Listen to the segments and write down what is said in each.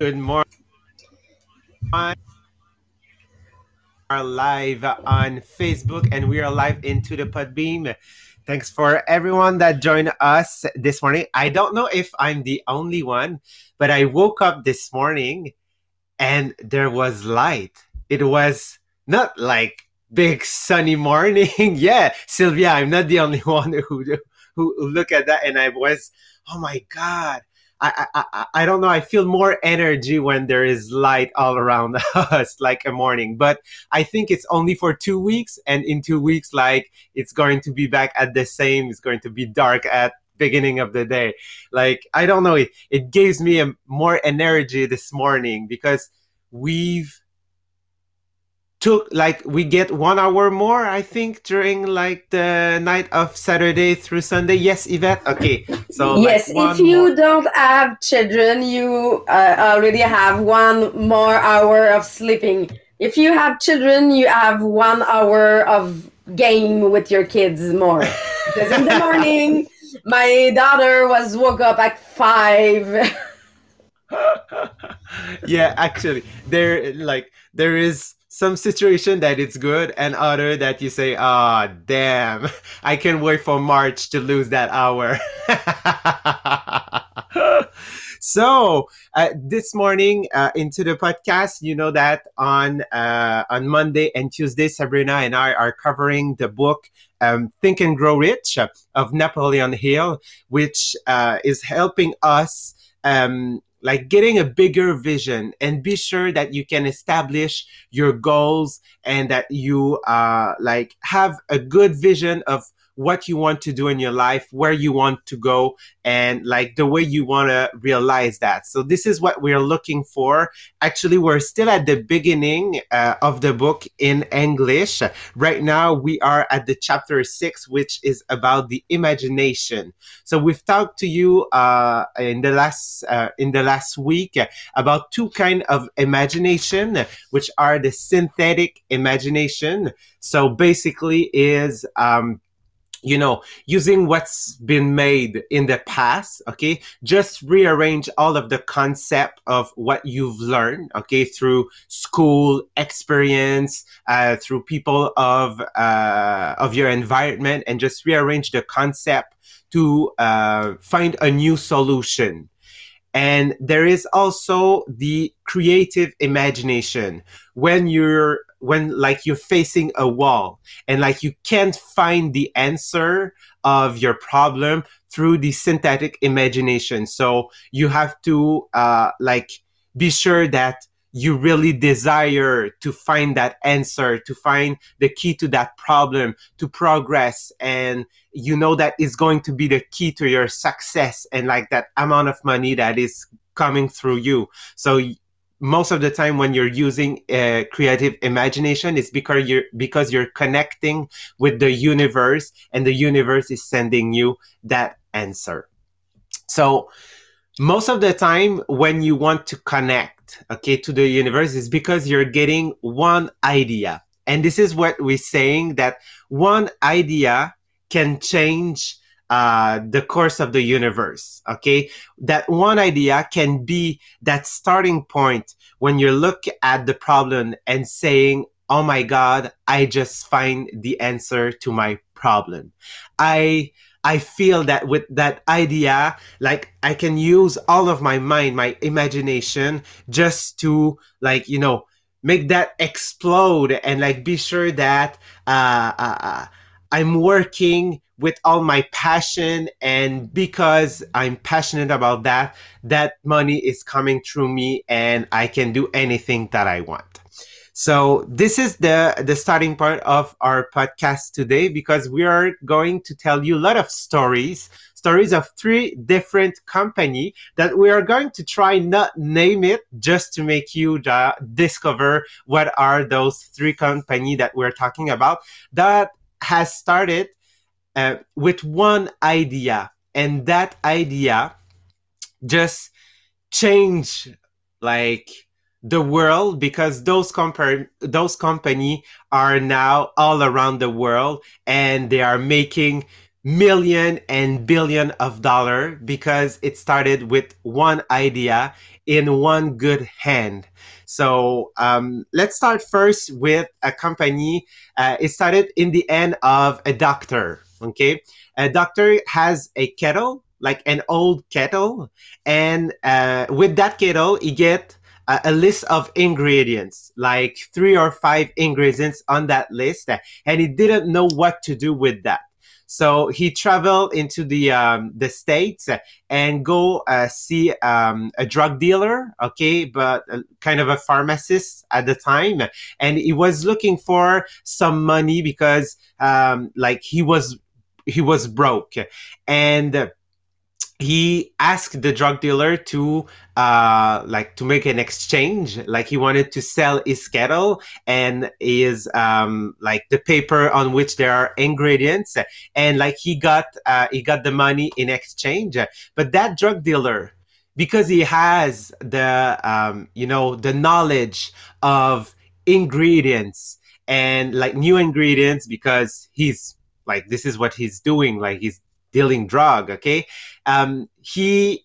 Good morning. We are live on Facebook and we are live into the Podbean. Thanks for everyone that joined us this morning. I don't know if I'm the only one, but I woke up this morning and there was light. It was not like big sunny morning. yeah, Sylvia, I'm not the only one who who, look at that and I was, oh my god, I, I, I don't know. I feel more energy when there is light all around us, like a morning. But I think it's only for two weeks, and in two weeks, like it's going to be back at the same. It's going to be dark at beginning of the day. Like I don't know. It it gives me a, more energy this morning because we've took like we get one hour more i think during like the night of saturday through sunday. Yes yvette? Okay. So yes like if you more. don't have children you uh, already have one more hour of sleeping. If you have children you have one hour of game with your kids more. Because in the morning my daughter was woke up at five. Yeah actually there like there is some situation that it's good and other that you say, ah, oh, damn, I can't wait for March to lose that hour. so uh, this morning uh, into the podcast, you know that on uh, on Monday and Tuesday, Sabrina and I are covering the book um, Think and Grow Rich of Napoleon Hill, which uh, is helping us um, like getting a bigger vision and be sure that you can establish your goals and that you uh like have a good vision of what you want to do in your life, where you want to go, and like the way you want to realize that. So, this is what we're looking for. Actually, we're still at the beginning uh, of the book in English. Right now, we are at the chapter six, which is about the imagination. So, we've talked to you uh, in the last uh, in the last week about two kind of imagination, which are the synthetic imagination. So, basically, is um, you know, using what's been made in the past, okay, just rearrange all of the concept of what you've learned, okay, through school experience, uh, through people of uh, of your environment, and just rearrange the concept to uh, find a new solution. And there is also the creative imagination. When you're when like you're facing a wall and like you can't find the answer of your problem through the synthetic imagination. So you have to uh like be sure that you really desire to find that answer to find the key to that problem to progress and you know that is going to be the key to your success and like that amount of money that is coming through you. So most of the time when you're using uh, creative imagination it's because you're because you're connecting with the universe and the universe is sending you that answer. So most of the time when you want to connect okay to the universe is because you're getting one idea. And this is what we're saying that one idea can change uh, the course of the universe. Okay. That one idea can be that starting point when you look at the problem and saying, Oh my God, I just find the answer to my problem. I, I feel that with that idea, like I can use all of my mind, my imagination just to like, you know, make that explode and like be sure that, uh, uh, uh I'm working with all my passion and because i'm passionate about that that money is coming through me and i can do anything that i want. So this is the the starting point of our podcast today because we are going to tell you a lot of stories stories of three different company that we are going to try not name it just to make you uh, discover what are those three company that we're talking about that has started uh, with one idea and that idea just change like the world because those compar- those company are now all around the world and they are making million and billion of dollar because it started with one idea in one good hand. So um, let's start first with a company. Uh, it started in the end of a doctor. Okay, a doctor has a kettle, like an old kettle, and uh, with that kettle, he get a, a list of ingredients, like three or five ingredients on that list, and he didn't know what to do with that. So he traveled into the um, the states and go uh, see um, a drug dealer, okay, but uh, kind of a pharmacist at the time, and he was looking for some money because um, like he was he was broke, and he asked the drug dealer to uh like to make an exchange. Like he wanted to sell his kettle and his um like the paper on which there are ingredients. And like he got uh he got the money in exchange. But that drug dealer because he has the um you know the knowledge of ingredients and like new ingredients because he's like this is what he's doing like he's dealing drug. Okay, um, he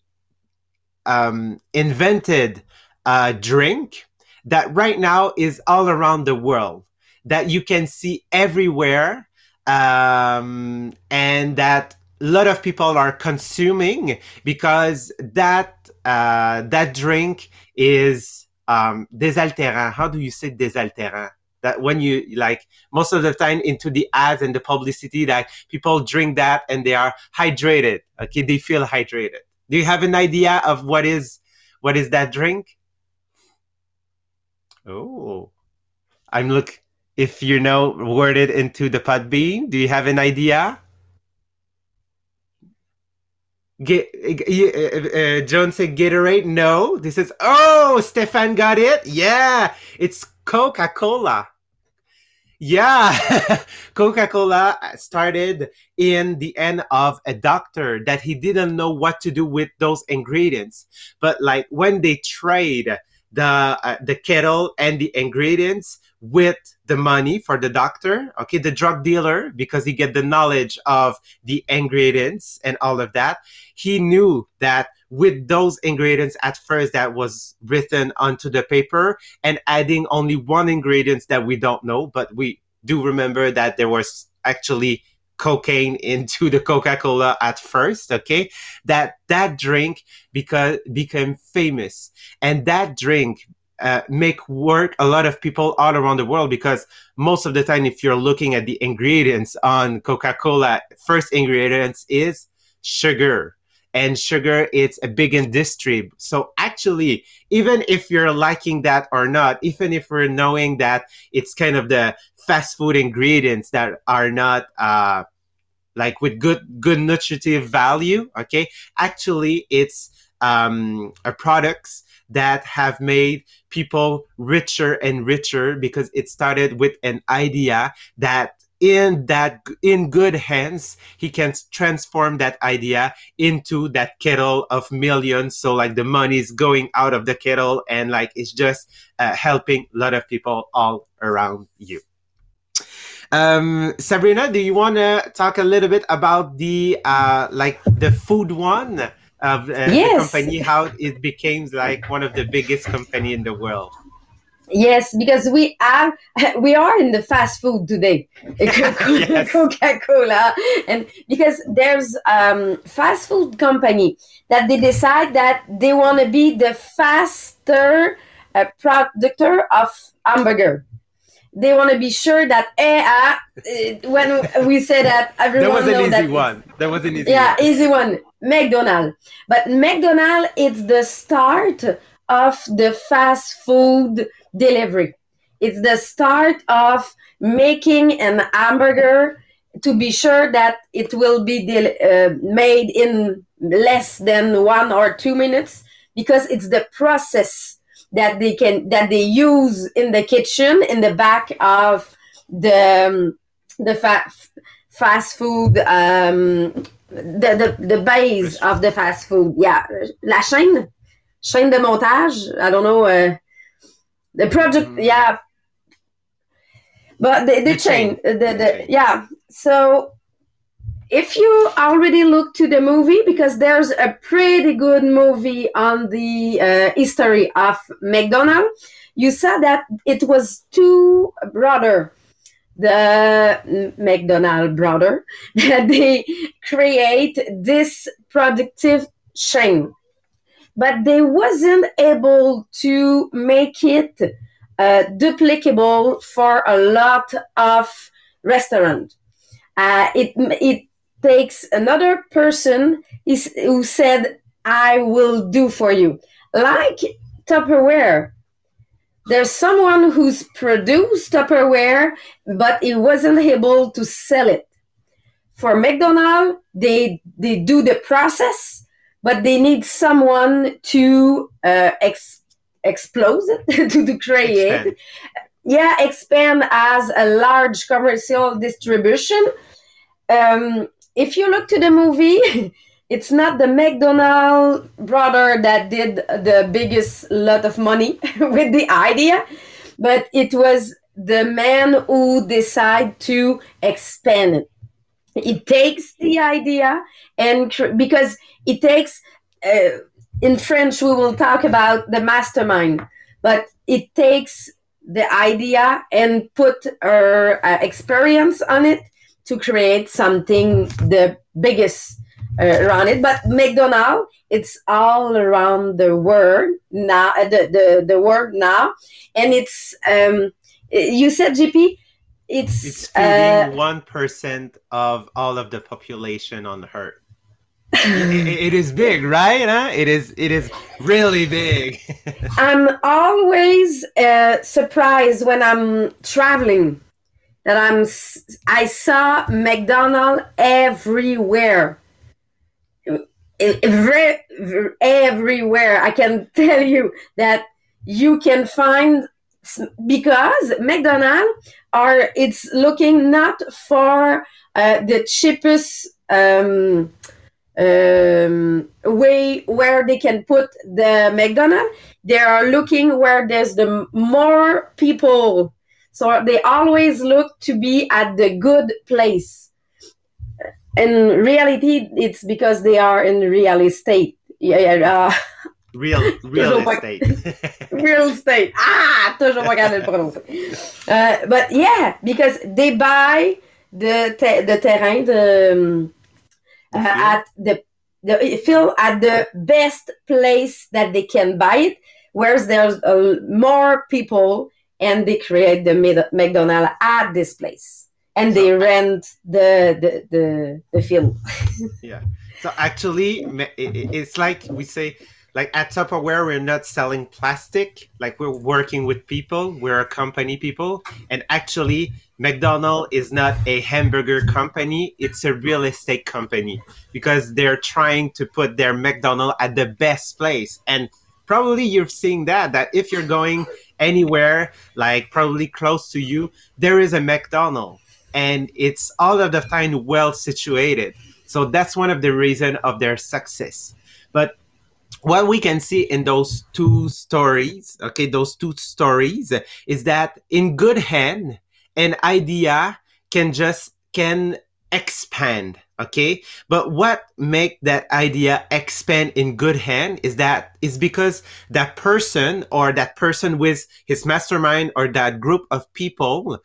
um, invented a drink that right now is all around the world that you can see everywhere, um, and that a lot of people are consuming because that uh, that drink is um, désaltérant. How do you say désaltérant? That when you like most of the time into the ads and the publicity that people drink that and they are hydrated okay they feel hydrated do you have an idea of what is what is that drink oh i'm look if you know worded into the pod Podbean do you have an idea Get, uh, uh, Joan said Gatorade. No, this is. Oh, Stefan got it. Yeah, it's Coca Cola. Yeah, Coca Cola started in the end of a doctor that he didn't know what to do with those ingredients. But like when they trade the uh, the kettle and the ingredients with the money for the doctor, okay, the drug dealer because he get the knowledge of the ingredients and all of that. He knew that with those ingredients at first that was written onto the paper and adding only one ingredient that we don't know, but we do remember that there was actually cocaine into the coca-cola at first okay? That that drink because became famous. And that drink uh, make work a lot of people all around the world because most of the time if you're looking at the ingredients on coca-cola first ingredients is sugar and sugar it's a big industry. So actually even if you're liking that or not even if we're knowing that it's kind of the fast food ingredients that are not uh, like with good good nutritive value okay actually it's um, a products that have made people richer and richer because it started with an idea that in that in good hands he can transform that idea into that kettle of millions. So like the money is going out of the kettle and like it's just uh, helping a lot of people all around you. Um, sabrina do you want to talk a little bit about the uh, like the food one of uh, yes. the company? How it became like one of the biggest company in the world Yes, because we have we are in the fast food today, Coca Cola, and because there's um, fast food company that they decide that they want to be the faster uh, producer of hamburger. They want to be sure that eh, uh, when we say that everyone that was an easy that one. That was an easy one. yeah, one. easy one. McDonald's, but McDonald's it's the start of the fast food delivery. It's the start of making an hamburger to be sure that it will be uh, made in less than one or two minutes because it's the process that they can that they use in the kitchen in the back of the um, the fa- fast food um, the, the the base of the fast food. Yeah. La chaîne. Chaîne de montage. I don't know uh, the project, mm. yeah. But the, the, the chain, chain, the, the, chain. yeah. So if you already look to the movie, because there's a pretty good movie on the uh, history of McDonald, you saw that it was two brother, the McDonald brother, that they create this productive chain, but they wasn't able to make it uh, duplicable for a lot of restaurant. Uh, it it takes another person is, who said, "I will do for you," like Tupperware. There's someone who's produced Tupperware, but he wasn't able to sell it. For McDonald's, they they do the process, but they need someone to uh, ex- explode it to, to create. Expand. Yeah, expand as a large commercial distribution. Um, if you look to the movie, it's not the McDonald brother that did the biggest lot of money with the idea, but it was the man who decided to expand it. It takes the idea and because it takes, uh, in French, we will talk about the mastermind, but it takes the idea and put our uh, experience on it to create something the biggest uh, around it. But McDonald, it's all around the world now, uh, the, the, the world now. And it's, um, you said, GP, it's, it's feeding uh, 1% of all of the population on Earth. it, it is big, right? Huh? It is. It is really big. I'm always uh, surprised when I'm traveling that I'm I saw McDonald everywhere. Every, Everywhere. I can tell you that you can find because McDonald's are it's looking not for uh, the cheapest um, um, way where they can put the McDonald's. They are looking where there's the more people so they always look to be at the good place. In reality, it's because they are in real estate. Yeah, uh, real, real estate. real estate. Ah, toujours pas capable de prononcer. Uh, but yeah, because they buy the te the terrain the, uh, at the the field at the best place that they can buy it, whereas there's uh, more people and they create the McDonald's at this place and they rent the the the, the film. yeah. So actually, it's like we say, like at Tupperware, we're not selling plastic. Like we're working with people. We're a company people, and actually, McDonald's is not a hamburger company. It's a real estate company because they're trying to put their McDonald's at the best place and probably you're seeing that that if you're going anywhere like probably close to you there is a mcdonald's and it's all of the time well situated so that's one of the reason of their success but what we can see in those two stories okay those two stories is that in good hand an idea can just can expand okay? But what make that idea expand in good hand is that is because that person or that person with his mastermind or that group of people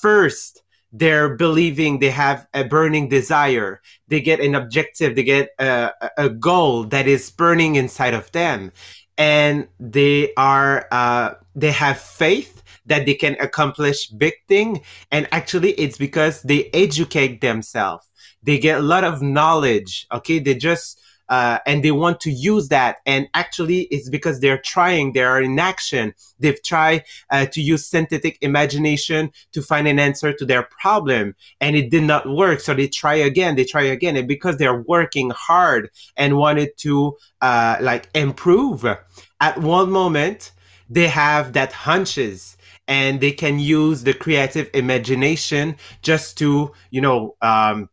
first they're believing they have a burning desire. They get an objective they get a, a goal that is burning inside of them. And they are uh, they have faith that they can accomplish big thing. And actually it's because they educate themselves. They get a lot of knowledge okay? They just uh, and they want to use that. And actually it's because they're trying they are in action. They've tried uh, to use synthetic imagination to find an answer to their problem and it did not work. So they try again they try again. And because they're working hard and wanted to uh, like improve at one moment they have that hunches and they can use the creative imagination just to you know um,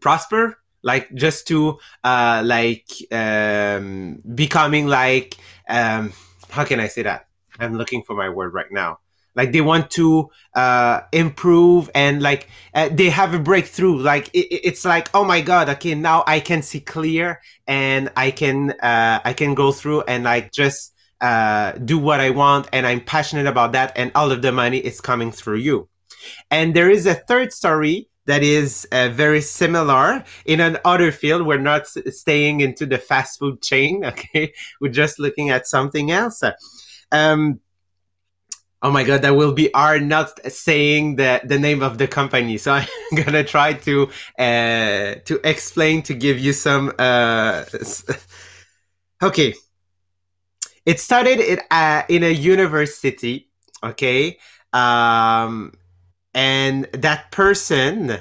prosper like just to uh, like um, becoming like um, how can i say that? I'm looking for my word right now. Like they want to uh, improve and like uh, they have a breakthrough. Like it, it's like oh my god okay now i can see clear and i can uh, i can go through and like just uh, do what i want and i'm passionate about that and all of the money is coming through you. And there is a third story that is uh, very similar in an other field. We're not staying into the fast food chain. Okay. We're just looking at something else. Um, Oh my god, that will be R not saying the, the name of the company. So I'm gonna try to uh, to explain to give you some. Uh, okay, it started in, uh, in a university. Okay, um, and that person.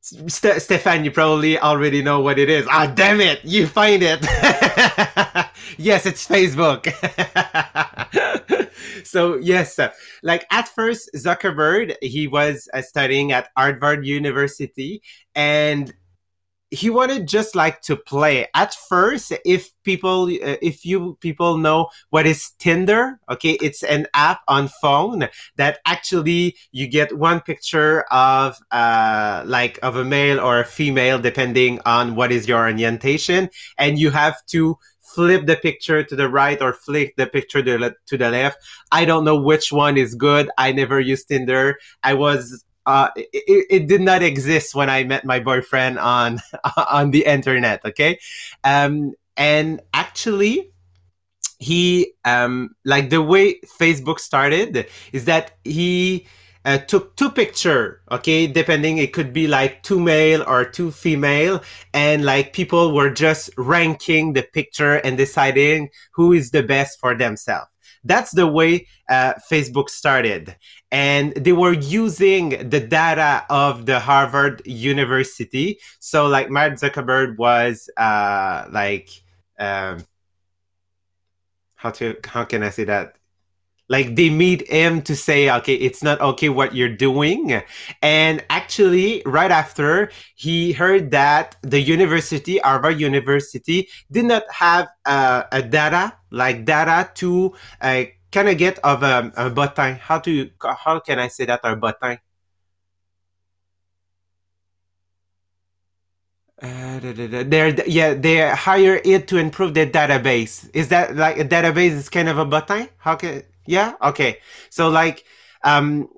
St- Stefan, you probably already know what it is. Ah, damn it! You find it. yes, it's Facebook. so yes, like at first Zuckerberg, he was uh, studying at Harvard University, and he wanted just like to play at first if people uh, if you people know what is tinder okay it's an app on phone that actually you get one picture of uh like of a male or a female depending on what is your orientation and you have to flip the picture to the right or flick the picture to the left. I don't know which one is good. I never used Tinder. I was uh, it, it, did not exist when I met my boyfriend on on the internet. Okay, um, and actually, he um, like the way Facebook started is that he uh, took two picture okay depending it could be like two male or two female and like people were just ranking the picture and deciding who is the best for themselves that's the way uh, facebook started. And they were using the data of the harvard university. So like mark zuckerberg was uh, like um, how to how can i say that like they meet him to say okay it's not okay what you're doing. And actually right after he heard that the university harvard university did not have uh, a data like data to uh, kind of get of a, a button. How to how can i say that a button? Uh, they're yeah they hire it to improve their database. Is that like a database is kind of a button? How can yeah. Okay. So like, um,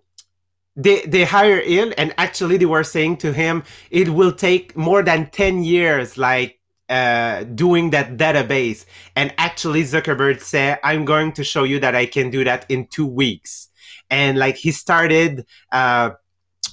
they they hire in, and actually they were saying to him, it will take more than ten years, like uh, doing that database. And actually, Zuckerberg said, "I'm going to show you that I can do that in two weeks." And like he started. Uh,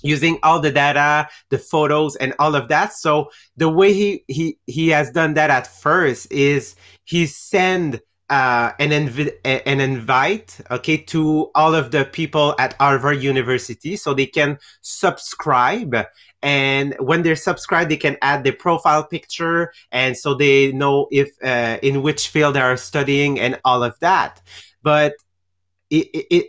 using all the data the photos and all of that so the way he he he has done that at first is he send uh, an, inv- an invite, okay, to all of the people at Harvard University so they can subscribe. And when they're subscribed, they can add their profile picture. And so they know if, uh, in which field they are studying and all of that. But it, it,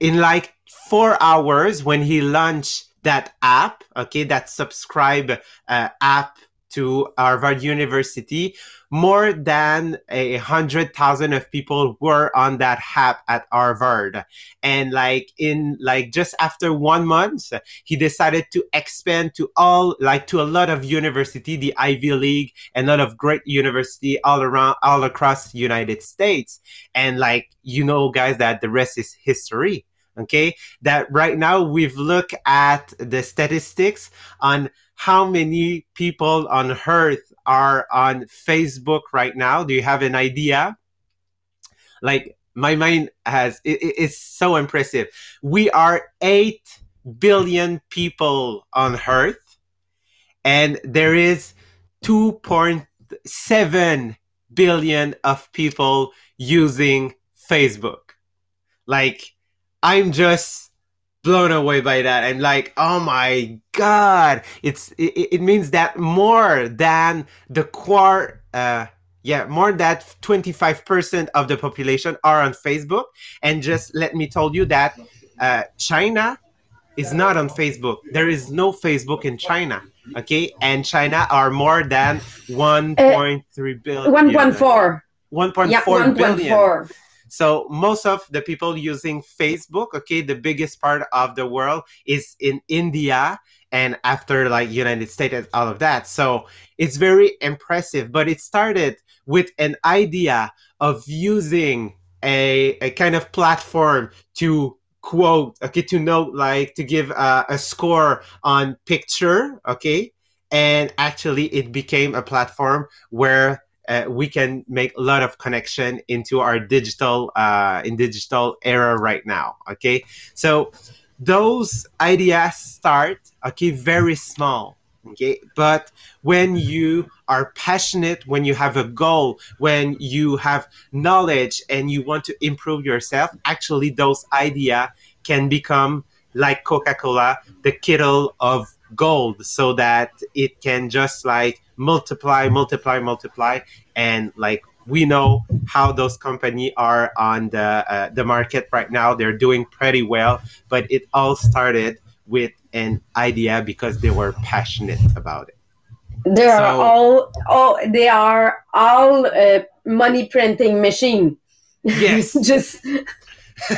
in like four hours when he launched that app, okay, that subscribe uh, app to Harvard University, more than a hundred thousand of people were on that app at Harvard. And like in like just after one month, he decided to expand to all like to a lot of university, the Ivy League, and a lot of great university all around all across the United States. And like you know, guys, that the rest is history okay that right now we've looked at the statistics on how many people on earth are on Facebook right now? Do you have an idea? Like my mind has it, it's so impressive. We are 8 billion people on earth and there is 2.7 billion of people using Facebook. Like I'm just blown away by that. I'm like, oh my god, it's it, it means that more than the core. Uh, yeah, more than 25% of the population are on Facebook. And just let me tell you that uh, China is not on Facebook. There is no Facebook in China. Okay. And China are more than 1.3 uh, 1.4. 1.4 yeah, 1.4. So most of the people using Facebook, okay, the biggest part of the world is in India and after like United States and all of that. So it's very impressive. But it started with an idea of using a, a kind of platform to quote, okay, to note, like to give a score on picture, okay, and actually it became a platform where uh, we can make a lot of connection into our digital uh, in digital era right now okay? So those ideas start okay very small okay? But when you are passionate when you have a goal when you have knowledge and you want to improve yourself actually those ideas can become like coca-cola the kettle of gold so that it can just like multiply multiply multiply. And like we know how those companies are on the uh, the market right now. They're doing pretty well but it all started with an idea because they were passionate about it. They are so, all all they are all uh, money printing machine. Yes. Just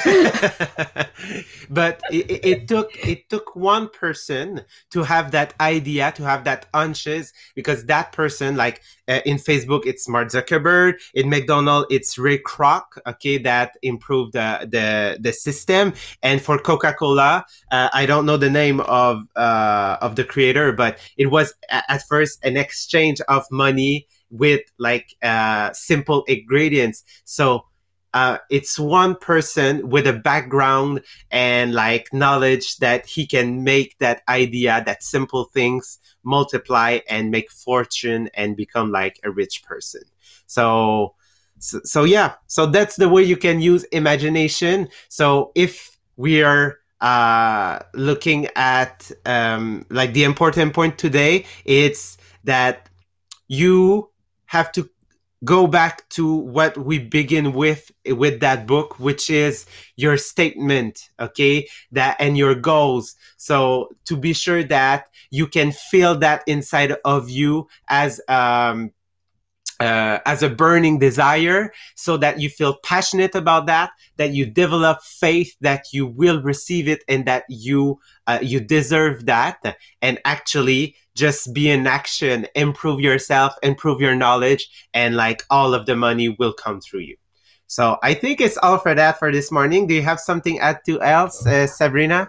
but it, it, took it took one person to have that idea to have that hunches because that person like uh, in facebook it's mark zuckerberg. In mcdonald's it's ray kroc okay that improved the the, the system. And for coca-cola uh, i don't know the name of uh, of the creator but it was at first an exchange of money with like uh, simple ingredients. So uh, it's one person with a background and like knowledge that he can make that idea, that simple things multiply and make fortune and become like a rich person. So, so, so yeah, so that's the way you can use imagination. So if we are uh, looking at um, like the important point today, it's that you have to go back to what we begin with with that book which is your statement okay that and your goals. So to be sure that you can feel that inside of you as um as a burning desire so that you feel passionate about that that you develop faith that you will receive it and that you uh, you deserve that. And actually just be in action improve yourself improve your knowledge and like all of the money will come through you. So i think it's all for that for this morning. Do you have something add to else uh, sabrina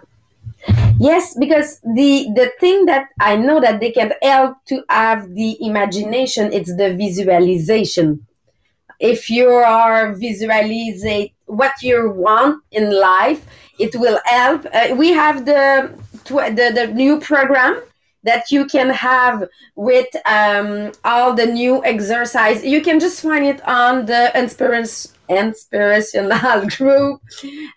yes because the the thing that i know that they can help to have the imagination it's the visualization. If you are visualizing what you want in life it will help. Uh, we have the, the the new program that you can have with um, all the new exercise. You can just find it on the inspiration inspirational group.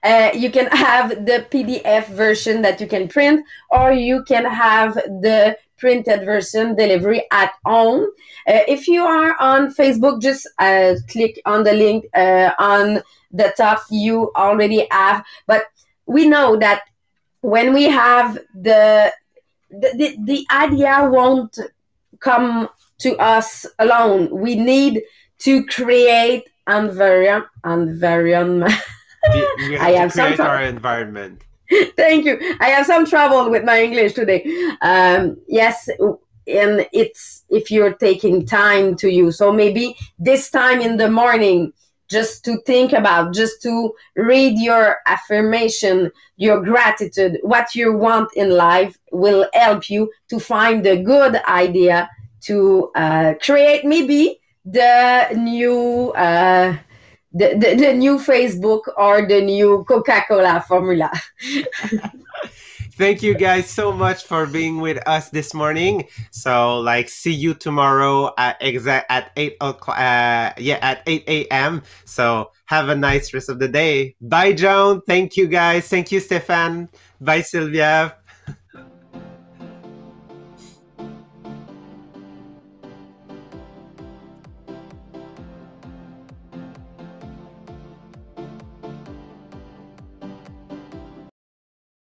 Uh, you can have the PDF version that you can print, or you can have the printed version delivery at home. Uh, if you are on Facebook, just uh, click on the link uh, on the top. You already have, but we know that when we have the the, the, the idea won't come to us alone. We need to create environment. environment. I have some our environment. Thank you. I have some trouble with my English today. Um, yes, and it's if you're taking time to use. So maybe this time in the morning, just to think about, just to read your affirmation, your gratitude, what you want in life will help you to find a good idea to uh, create maybe the new uh, the, the, the new Facebook or the new Coca-Cola formula. Thank you guys so much for being with us this morning. So like see you tomorrow at exact at eight o'clock uh, yeah at 8 a.m. So have a nice rest of the day. Bye Joan. Thank you guys. Thank you Stefan. Bye Sylvia.